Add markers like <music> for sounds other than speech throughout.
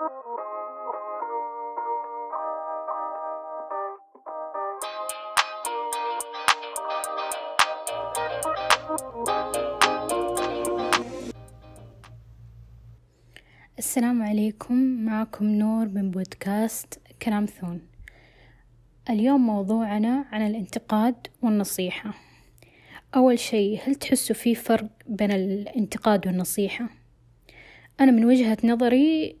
السلام عليكم معكم نور من بودكاست كلام ثون اليوم موضوعنا عن الانتقاد والنصيحة أول شيء هل تحسوا في فرق بين الانتقاد والنصيحة؟ أنا من وجهة نظري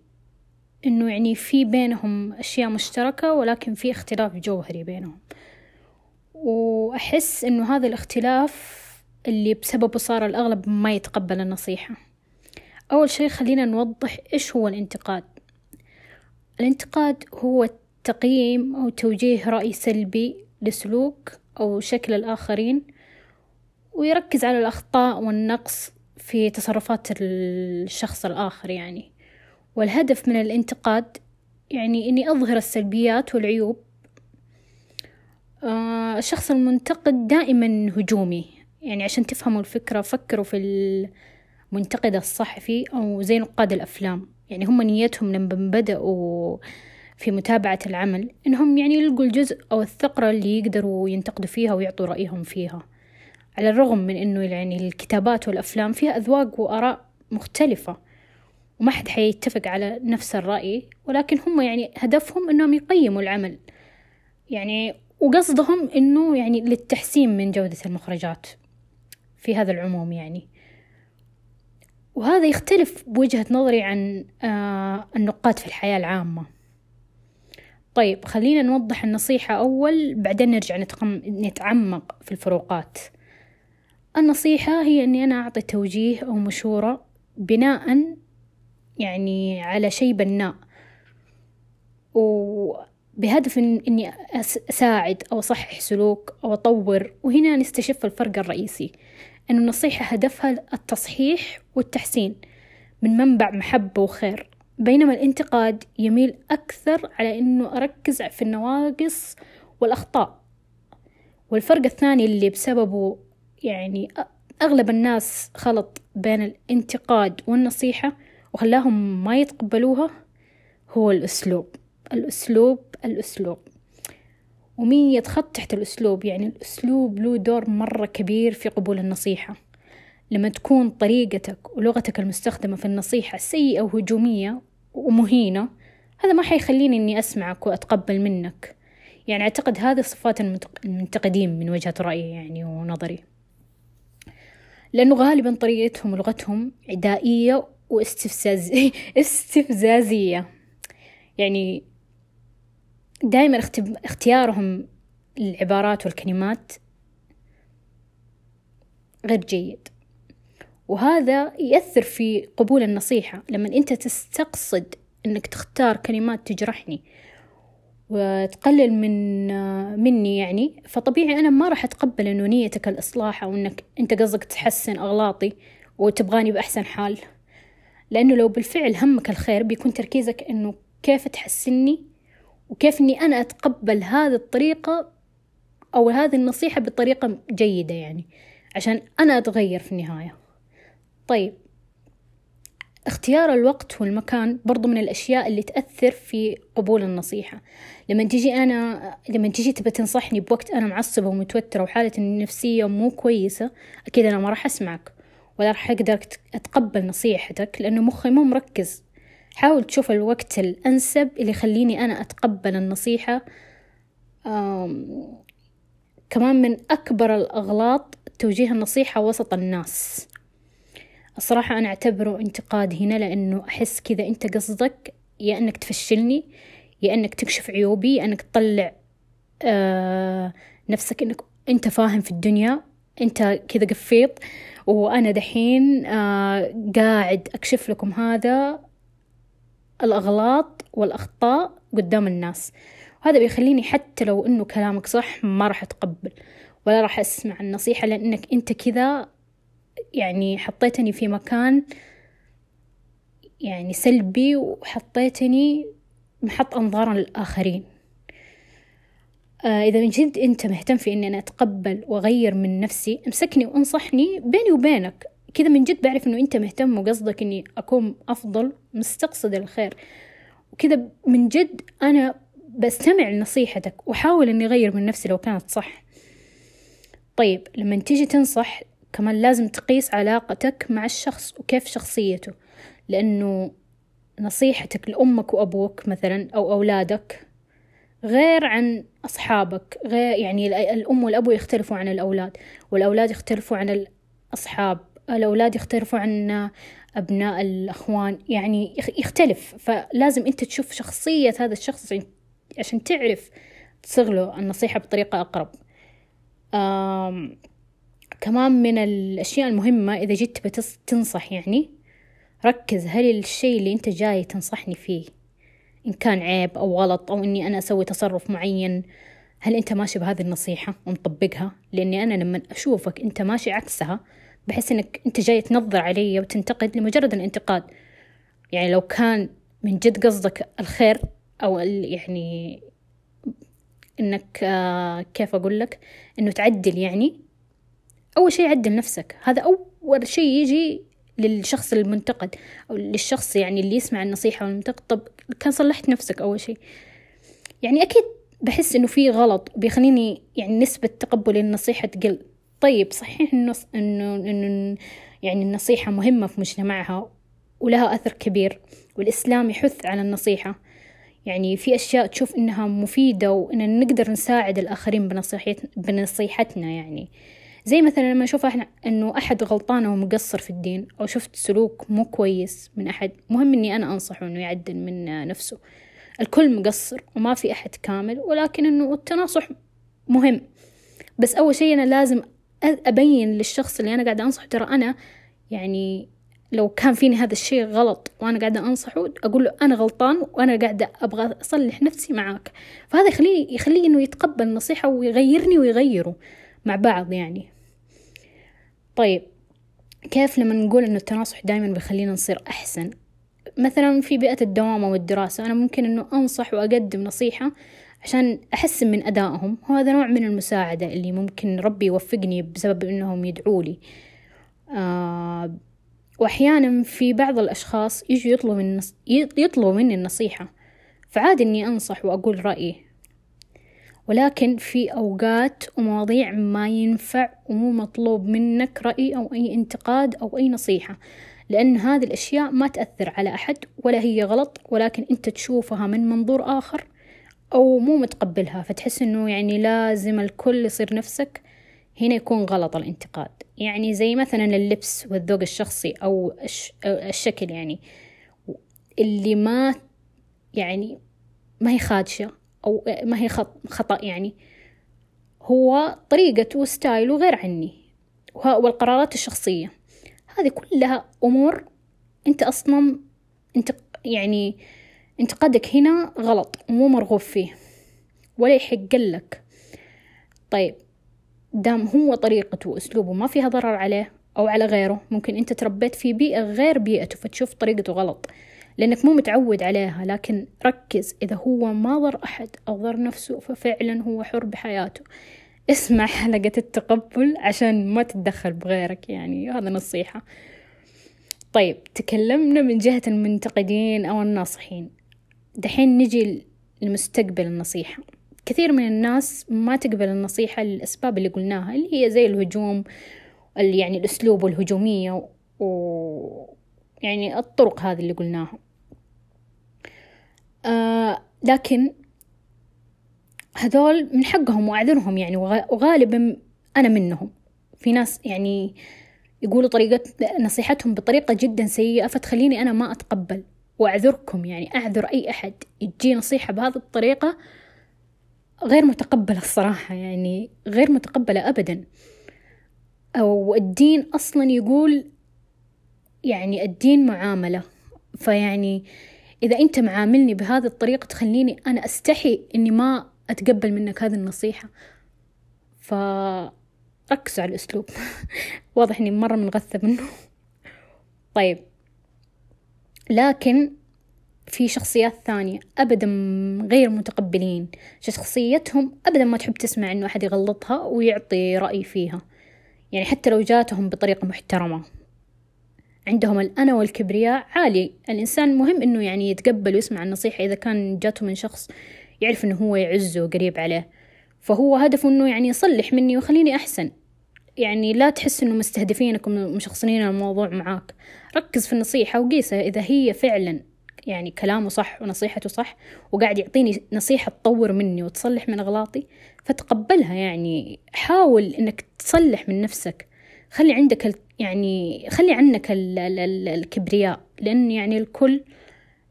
إنه يعني في بينهم أشياء مشتركة ولكن في اختلاف جوهري بينهم. وأحس إنه هذا الاختلاف اللي بسببه صار الأغلب ما يتقبل النصيحة. أول شي خلينا نوضح إيش هو الانتقاد. الانتقاد هو تقييم أو توجيه رأي سلبي لسلوك أو شكل الآخرين ويركز على الأخطاء والنقص في تصرفات الشخص الآخر يعني. والهدف من الانتقاد يعني إني أظهر السلبيات والعيوب. آه الشخص المنتقد دائما هجومي. يعني عشان تفهموا الفكرة فكروا في المنتقد الصحفي أو زي نقاد الأفلام. يعني هم نيتهم لما بدأوا في متابعة العمل إنهم يعني يلقوا الجزء أو الثقرة اللي يقدروا ينتقدوا فيها ويعطوا رأيهم فيها. على الرغم من إنه يعني الكتابات والأفلام فيها أذواق وآراء مختلفة. وما حد حيتفق على نفس الرأي ولكن هم يعني هدفهم إنهم يقيموا العمل. يعني وقصدهم إنه يعني للتحسين من جودة المخرجات في هذا العموم يعني. وهذا يختلف بوجهة نظري عن آه النقاد في الحياة العامة. طيب خلينا نوضح النصيحة أول بعدين نرجع نتعمق في الفروقات. النصيحة هي أني أنا أعطي توجيه أو مشورة بناء يعني على شيء بناء. وبهدف إن إني أساعد أو أصحح سلوك أو أطور. وهنا نستشف الفرق الرئيسي أن النصيحة هدفها التصحيح والتحسين من منبع محبة وخير. بينما الانتقاد يميل أكثر على أنه أركز في النواقص والأخطاء. والفرق الثاني اللي بسببه يعني أغلب الناس خلط بين الانتقاد والنصيحة وخلاهم ما يتقبلوها هو الأسلوب. الأسلوب الأسلوب. ومية خط تحت الأسلوب يعني الأسلوب له دور مرة كبير في قبول النصيحة. لما تكون طريقتك ولغتك المستخدمة في النصيحة سيئة وهجومية ومهينة هذا ما حيخليني إني أسمعك وأتقبل منك. يعني أعتقد هذه صفات المنتقدين من وجهة رأيي يعني ونظري. لأنه غالبا طريقتهم ولغتهم عدائية واستفزاز <laughs> استفزازية. يعني دائما اختيارهم للعبارات والكلمات غير جيد. وهذا يأثر في قبول النصيحة. لما أنت تستقصد أنك تختار كلمات تجرحني وتقلل من مني يعني فطبيعي أنا ما راح أتقبل أنه نيتك الإصلاح أو أنك أنت قصدك تحسن أغلاطي وتبغاني بأحسن حال. لأنه لو بالفعل همك الخير بيكون تركيزك أنه كيف تحسني وكيف إني أنا أتقبل هذه الطريقة أو هذه النصيحة بطريقة جيدة يعني عشان أنا أتغير في النهاية. طيب اختيار الوقت والمكان برضو من الأشياء اللي تأثر في قبول النصيحة. لما تجي أنا لما تجي تبى تنصحني بوقت أنا معصبة ومتوترة وحالتي النفسية مو كويسة أكيد أنا ما راح أسمعك. ولا راح أقدر أتقبل نصيحتك لأنه مخي مو مركز. حاول تشوف الوقت الأنسب اللي يخليني أنا أتقبل النصيحة. كمان من أكبر الأغلاط توجيه النصيحة وسط الناس. الصراحة أنا أعتبره انتقاد هنا لأنه أحس كذا أنت قصدك يا أنك تفشلني يا أنك تكشف عيوبي يا أنك تطلع آه نفسك أنك أنت فاهم في الدنيا أنت كذا قفيط. وأنا دحين آه قاعد أكشف لكم هذا الأغلاط والأخطاء قدام الناس. وهذا بيخليني حتى لو إنه كلامك صح ما راح أتقبل ولا راح أسمع النصيحة لأنك أنت كذا يعني حطيتني في مكان يعني سلبي وحطيتني محط أنظار الآخرين. إذا من جد أنت مهتم في إني أنا أتقبل وأغير من نفسي امسكني وانصحني بيني وبينك. كذا من جد بعرف إنه أنت مهتم وقصدك إني أكون أفضل مستقصد الخير. وكذا من جد أنا بستمع لنصيحتك وأحاول إني أغير من نفسي لو كانت صح. طيب لما تيجي تنصح كمان لازم تقيس علاقتك مع الشخص وكيف شخصيته. لأنه نصيحتك لأمك وأبوك مثلا أو أولادك غير عن أصحابك غير يعني الأم والأبو يختلفوا عن الأولاد والأولاد يختلفوا عن الأصحاب الأولاد يختلفوا عن أبناء الأخوان يعني يختلف. فلازم أنت تشوف شخصية هذا الشخص عشان تعرف تصغ له النصيحة بطريقة أقرب. كمان من الأشياء المهمة إذا جيت بتنصح يعني ركز هل الشيء اللي أنت جاي تنصحني فيه إن كان عيب أو غلط أو إني أنا أسوي تصرف معين هل أنت ماشي بهذه النصيحة ومطبقها؟ لأني أنا لما أشوفك أنت ماشي عكسها بحس إنك أنت جاي تنظر علي وتنتقد لمجرد الانتقاد. يعني لو كان من جد قصدك الخير أو يعني إنك آه كيف أقول لك؟ إنه تعدل يعني أول شيء عدل نفسك. هذا أول شيء يجي للشخص المنتقد أو للشخص يعني اللي يسمع النصيحة والمنتقد. طب كان صلحت نفسك أول شيء؟ يعني أكيد بحس إنه في غلط بيخليني يعني نسبة تقبل النصيحة تقل. طيب صحيح إنه إنه إنه يعني النصيحة مهمة في مجتمعها ولها أثر كبير والإسلام يحث على النصيحة. يعني في أشياء تشوف إنها مفيدة وإن نقدر نساعد الآخرين بنصيحتنا يعني. زي مثلا لما أشوف إحنا إنه أحد غلطان أو مقصر في الدين أو شفت سلوك مو كويس من أحد مهم إني أنا أنصحه إنه يعدل من نفسه. الكل مقصر وما في أحد كامل ولكن إنه التناصح مهم. بس أول شيء أنا لازم أبين للشخص اللي أنا قاعدة أنصحه. ترى أنا يعني لو كان فيني هذا الشيء غلط وأنا قاعدة أنصحه أقول له أنا غلطان وأنا قاعدة أبغى أصلح نفسي معاك. فهذا يخليه يخليه إنه يتقبل النصيحة ويغيرني ويغيره. مع بعض يعني. طيب كيف لما نقول إنه التناصح دائما بيخلينا نصير أحسن؟ مثلا في بيئة الدوام أو الدراسة أنا ممكن إنه أنصح وأقدم نصيحة عشان أحسن من أدائهم وهذا نوع من المساعدة اللي ممكن ربي يوفقني بسبب إنهم يدعولي آه وأحيانا في بعض الأشخاص يجوا يطلبوا من يطلبوا مني النصيحة فعادي إني أنصح وأقول رأيي. ولكن في أوقات ومواضيع ما ينفع ومو مطلوب منك رأي أو أي انتقاد أو أي نصيحة لأن هذه الأشياء ما تأثر على أحد ولا هي غلط ولكن أنت تشوفها من منظور آخر أو مو متقبلها فتحس إنه يعني لازم الكل يصير نفسك. هنا يكون غلط الانتقاد. يعني زي مثلا اللبس والذوق الشخصي أو الشكل يعني اللي ما يعني ما هي خادشة أو ما هي خطأ يعني. هو طريقته وستايله غير عني. والقرارات الشخصية. هذه كلها أمور أنت أصلا أنت يعني انتقادك هنا غلط ومو مرغوب فيه. ولا يحق لك. طيب دام هو طريقته وأسلوبه ما فيها ضرر عليه أو على غيره ممكن أنت تربيت في بيئة غير بيئته فتشوف طريقته غلط. لأنك مو متعود عليها لكن ركز إذا هو ما ضر أحد أو ضر نفسه ففعلا هو حر بحياته. اسمع <laughs> حلقة التقبل عشان ما تتدخل بغيرك يعني هذا نصيحة. طيب تكلمنا من جهة المنتقدين أو الناصحين. دحين نجي لمستقبل النصيحة. كثير من الناس ما تقبل النصيحة للأسباب اللي قلناها اللي هي زي الهجوم يعني الأسلوب والهجومية و يعني الطرق هذه اللي قلناها. آه لكن هذول من حقهم وأعذرهم يعني وغالبا أنا منهم. في ناس يعني يقولوا طريقة نصيحتهم بطريقة جدا سيئة فتخليني أنا ما أتقبل. وأعذركم يعني أعذر أي أحد يجي نصيحة بهذه الطريقة غير متقبلة الصراحة يعني غير متقبلة أبدا. أو الدين أصلا يقول يعني الدين معاملة. فيعني إذا أنت معاملني بهذه الطريقة تخليني أنا أستحي إني ما أتقبل منك هذه النصيحة. فركزوا على الأسلوب. <laughs> واضح إني مرة منغثة منه. طيب. لكن في شخصيات ثانية أبدا غير متقبلين. شخصيتهم أبدا ما تحب تسمع إنه أحد يغلطها ويعطي رأي فيها. يعني حتى لو جاتهم بطريقة محترمة. عندهم الأنا والكبرياء عالي. الإنسان مهم إنه يعني يتقبل ويسمع النصيحة إذا كان جاته من شخص يعرف إنه هو يعزه وقريب عليه. فهو هدفه إنه يعني يصلح مني ويخليني أحسن. يعني لا تحس إنه مستهدفينك ومشخصنين الموضوع معاك. ركز في النصيحة وقيسها إذا هي فعلا يعني كلامه صح ونصيحته صح وقاعد يعطيني نصيحة تطور مني وتصلح من أغلاطي فتقبلها يعني. حاول إنك تصلح من نفسك. خلي عندك. يعني خلي عنك ال... ال... الكبرياء لأن يعني الكل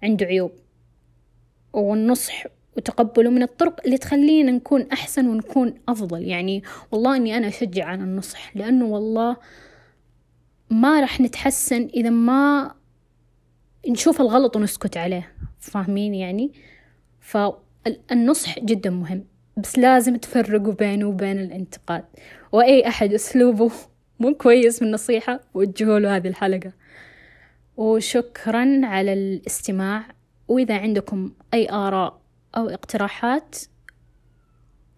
عنده عيوب. والنصح وتقبله من الطرق اللي تخلينا نكون أحسن ونكون أفضل. يعني والله إني أنا أشجع على النصح لأنه والله ما راح نتحسن إذا ما نشوف الغلط ونسكت عليه. فاهمين يعني؟ فالنصح جدا مهم بس لازم تفرقوا بينه وبين الانتقاد. وأي أحد أسلوبه مو كويس من النصيحة وجهوا له هذه الحلقة. وشكرا على الاستماع. وإذا عندكم أي آراء أو اقتراحات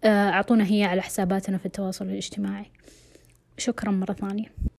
آه، أعطونا هي على حساباتنا في التواصل الاجتماعي. شكرا مرة ثانية.